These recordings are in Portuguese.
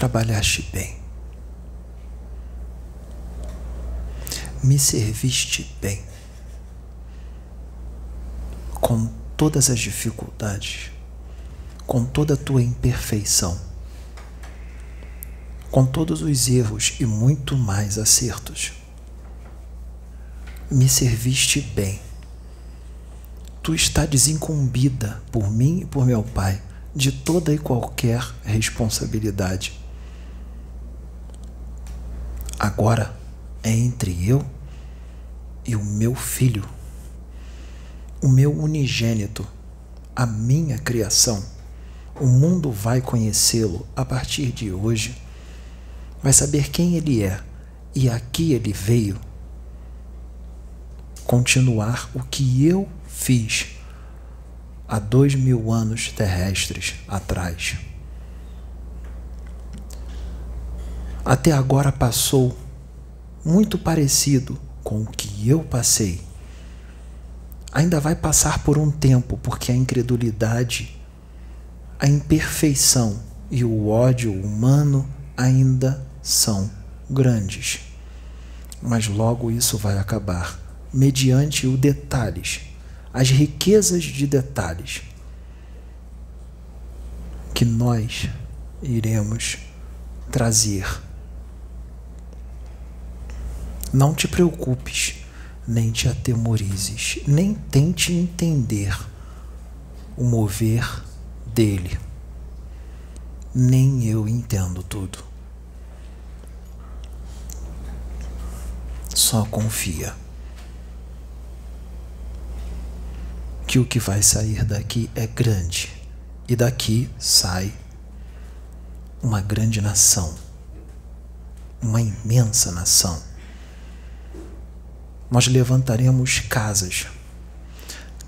trabalhaste bem. Me serviste bem. Com todas as dificuldades, com toda a tua imperfeição, com todos os erros e muito mais acertos. Me serviste bem. Tu está desincumbida por mim e por meu Pai de toda e qualquer responsabilidade. Agora é entre eu e o meu filho, o meu unigênito, a minha criação. O mundo vai conhecê-lo a partir de hoje, vai saber quem ele é e aqui ele veio. Continuar o que eu fiz há dois mil anos terrestres atrás. Até agora passou muito parecido com o que eu passei. Ainda vai passar por um tempo, porque a incredulidade, a imperfeição e o ódio humano ainda são grandes. Mas logo isso vai acabar, mediante os detalhes as riquezas de detalhes que nós iremos trazer. Não te preocupes, nem te atemorizes, nem tente entender o mover dele. Nem eu entendo tudo. Só confia. que o que vai sair daqui é grande e daqui sai uma grande nação, uma imensa nação. Nós levantaremos casas,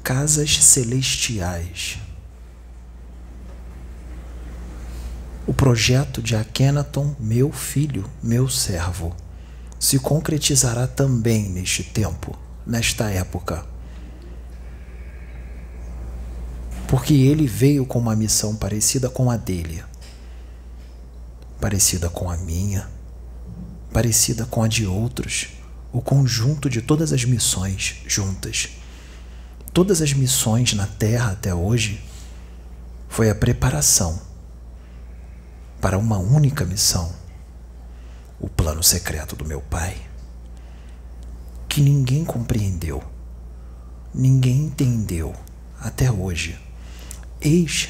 casas celestiais. O projeto de Akhenaton, meu filho, meu servo, se concretizará também neste tempo, nesta época. porque ele veio com uma missão parecida com a dele, parecida com a minha, parecida com a de outros, o conjunto de todas as missões juntas. Todas as missões na Terra até hoje foi a preparação para uma única missão, o plano secreto do meu Pai, que ninguém compreendeu, ninguém entendeu até hoje. Eis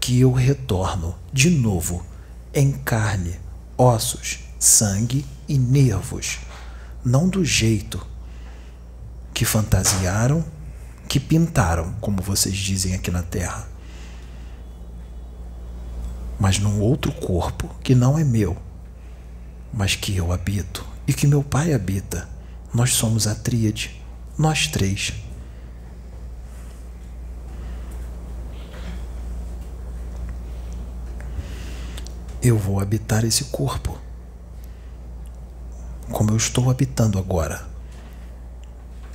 que eu retorno de novo em carne, ossos, sangue e nervos, não do jeito que fantasiaram, que pintaram, como vocês dizem aqui na terra, mas num outro corpo que não é meu, mas que eu habito e que meu pai habita. Nós somos a tríade, nós três. eu vou habitar esse corpo, como eu estou habitando agora,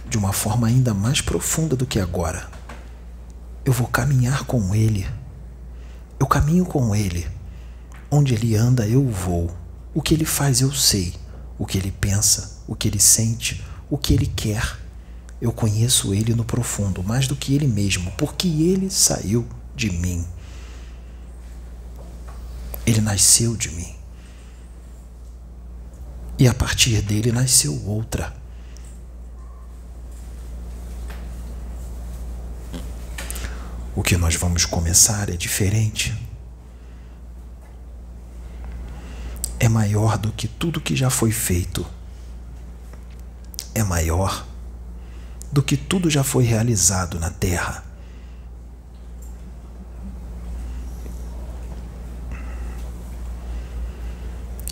de uma forma ainda mais profunda do que agora. Eu vou caminhar com Ele. Eu caminho com Ele. Onde Ele anda, eu vou. O que Ele faz, eu sei. O que Ele pensa, o que Ele sente, o que Ele quer. Eu conheço Ele no profundo, mais do que Ele mesmo, porque Ele saiu de mim. Ele nasceu de mim. E a partir dele nasceu outra. O que nós vamos começar é diferente. É maior do que tudo que já foi feito. É maior do que tudo já foi realizado na terra.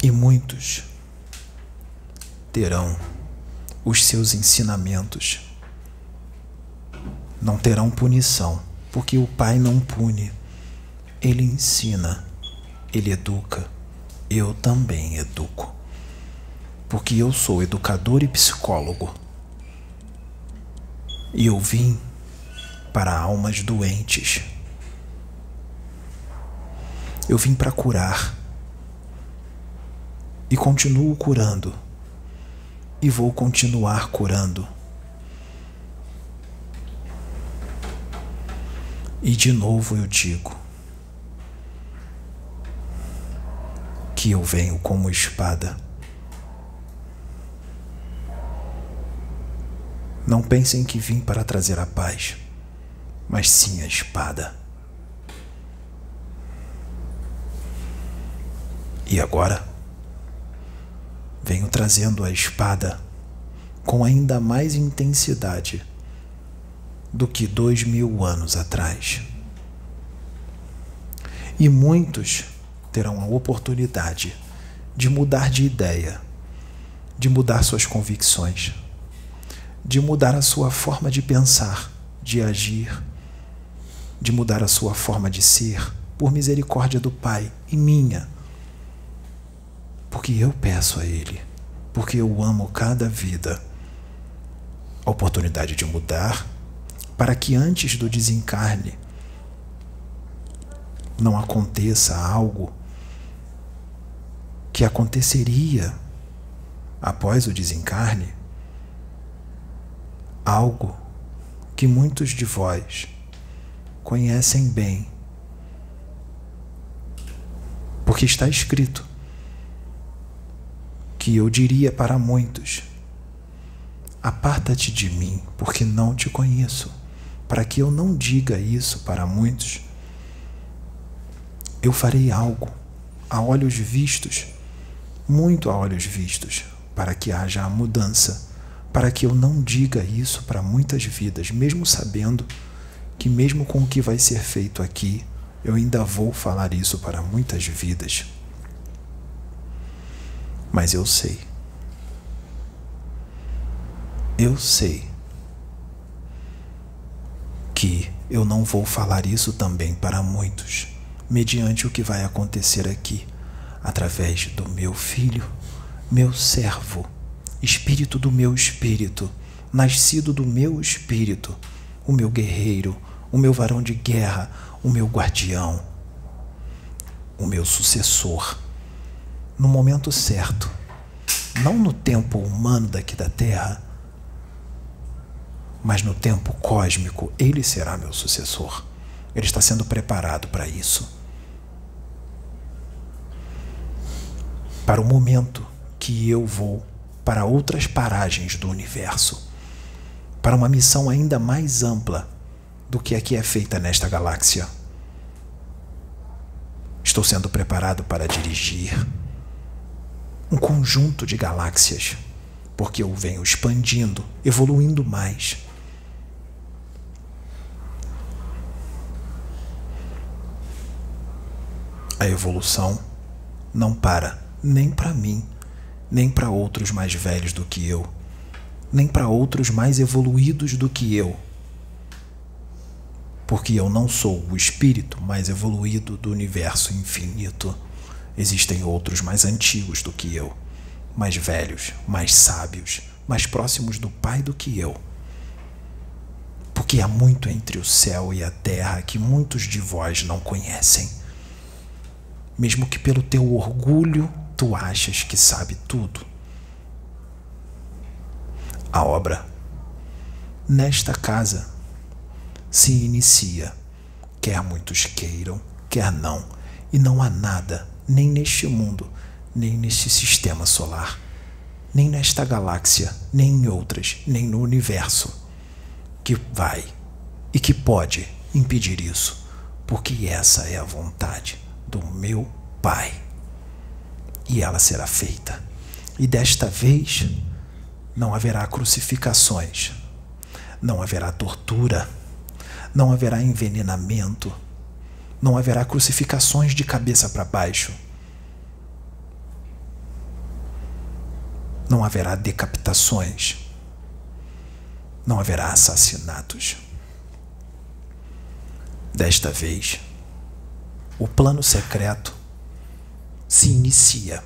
E muitos terão os seus ensinamentos. Não terão punição, porque o Pai não pune. Ele ensina, ele educa. Eu também educo. Porque eu sou educador e psicólogo. E eu vim para almas doentes. Eu vim para curar E continuo curando. E vou continuar curando. E de novo eu digo que eu venho como espada. Não pensem que vim para trazer a paz, mas sim a espada. E agora, venho trazendo a espada com ainda mais intensidade do que dois mil anos atrás. E muitos terão a oportunidade de mudar de ideia, de mudar suas convicções, de mudar a sua forma de pensar, de agir, de mudar a sua forma de ser, por misericórdia do Pai e minha porque eu peço a Ele, porque eu amo cada vida. A oportunidade de mudar, para que antes do desencarne não aconteça algo que aconteceria após o desencarne, algo que muitos de vós conhecem bem, porque está escrito que eu diria para muitos: Aparta-te de mim, porque não te conheço. Para que eu não diga isso para muitos, eu farei algo a olhos vistos, muito a olhos vistos, para que haja a mudança, para que eu não diga isso para muitas vidas, mesmo sabendo que, mesmo com o que vai ser feito aqui, eu ainda vou falar isso para muitas vidas. Mas eu sei. Eu sei que eu não vou falar isso também para muitos, mediante o que vai acontecer aqui, através do meu filho, meu servo, espírito do meu espírito, nascido do meu espírito, o meu guerreiro, o meu varão de guerra, o meu guardião, o meu sucessor no momento certo, não no tempo humano daqui da Terra, mas no tempo cósmico, ele será meu sucessor. Ele está sendo preparado para isso. Para o momento que eu vou para outras paragens do universo, para uma missão ainda mais ampla do que a que é feita nesta galáxia. Estou sendo preparado para dirigir um conjunto de galáxias, porque eu venho expandindo, evoluindo mais. A evolução não para nem para mim, nem para outros mais velhos do que eu, nem para outros mais evoluídos do que eu. Porque eu não sou o espírito mais evoluído do universo infinito. Existem outros mais antigos do que eu, mais velhos, mais sábios, mais próximos do Pai do que eu. Porque há muito entre o céu e a terra que muitos de vós não conhecem. Mesmo que pelo teu orgulho tu achas que sabe tudo. A obra nesta casa se inicia, quer muitos queiram, quer não, e não há nada nem neste mundo, nem neste sistema solar, nem nesta galáxia, nem em outras, nem no universo, que vai e que pode impedir isso, porque essa é a vontade do meu Pai. E ela será feita. E desta vez não haverá crucificações, não haverá tortura, não haverá envenenamento não haverá crucificações de cabeça para baixo. Não haverá decapitações. Não haverá assassinatos. Desta vez, o plano secreto se inicia.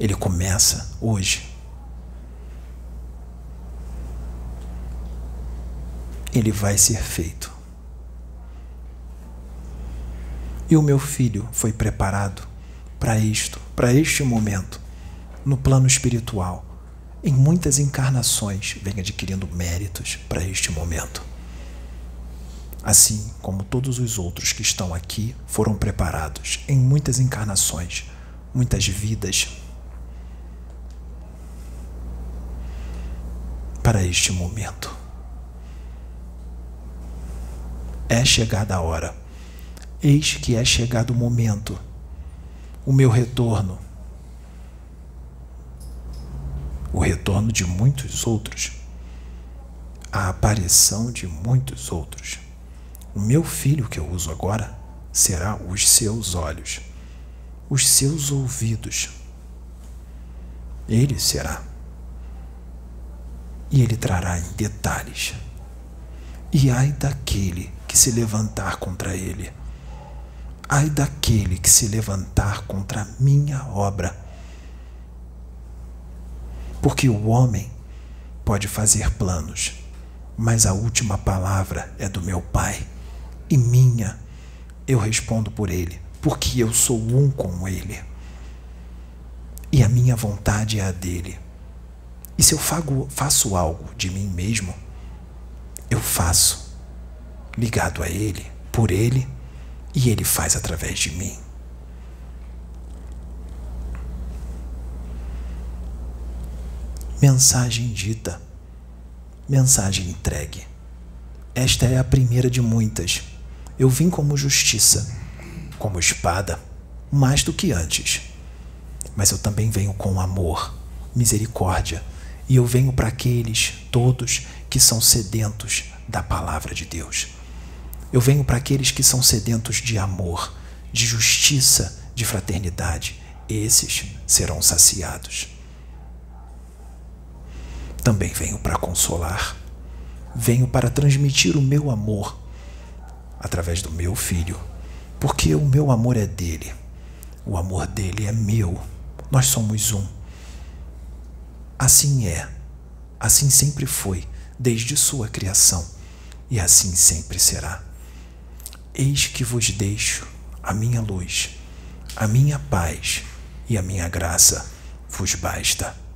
Ele começa hoje. Ele vai ser feito. E o meu filho foi preparado para isto. para este momento, no plano espiritual, em muitas encarnações, vem adquirindo méritos para este momento. Assim como todos os outros que estão aqui foram preparados em muitas encarnações, muitas vidas, para este momento. É chegada a hora. Eis que é chegado o momento. O meu retorno. O retorno de muitos outros. A aparição de muitos outros. O meu filho que eu uso agora será os seus olhos, os seus ouvidos. Ele será e ele trará em detalhes. E ai daquele que se levantar contra ele. Ai daquele que se levantar contra a minha obra. Porque o homem pode fazer planos, mas a última palavra é do meu Pai e minha. Eu respondo por ele, porque eu sou um com ele. E a minha vontade é a dele e se eu faço algo de mim mesmo, eu faço ligado a Ele, por Ele, e Ele faz através de mim. Mensagem dita, mensagem entregue. Esta é a primeira de muitas. Eu vim como justiça, como espada, mais do que antes. Mas eu também venho com amor, misericórdia e eu venho para aqueles todos que são sedentos da palavra de Deus. Eu venho para aqueles que são sedentos de amor, de justiça, de fraternidade. Esses serão saciados. Também venho para consolar. Venho para transmitir o meu amor através do meu filho, porque o meu amor é dele. O amor dele é meu. Nós somos um. Assim é, assim sempre foi, desde sua criação, e assim sempre será. Eis que vos deixo a minha luz, a minha paz e a minha graça vos basta.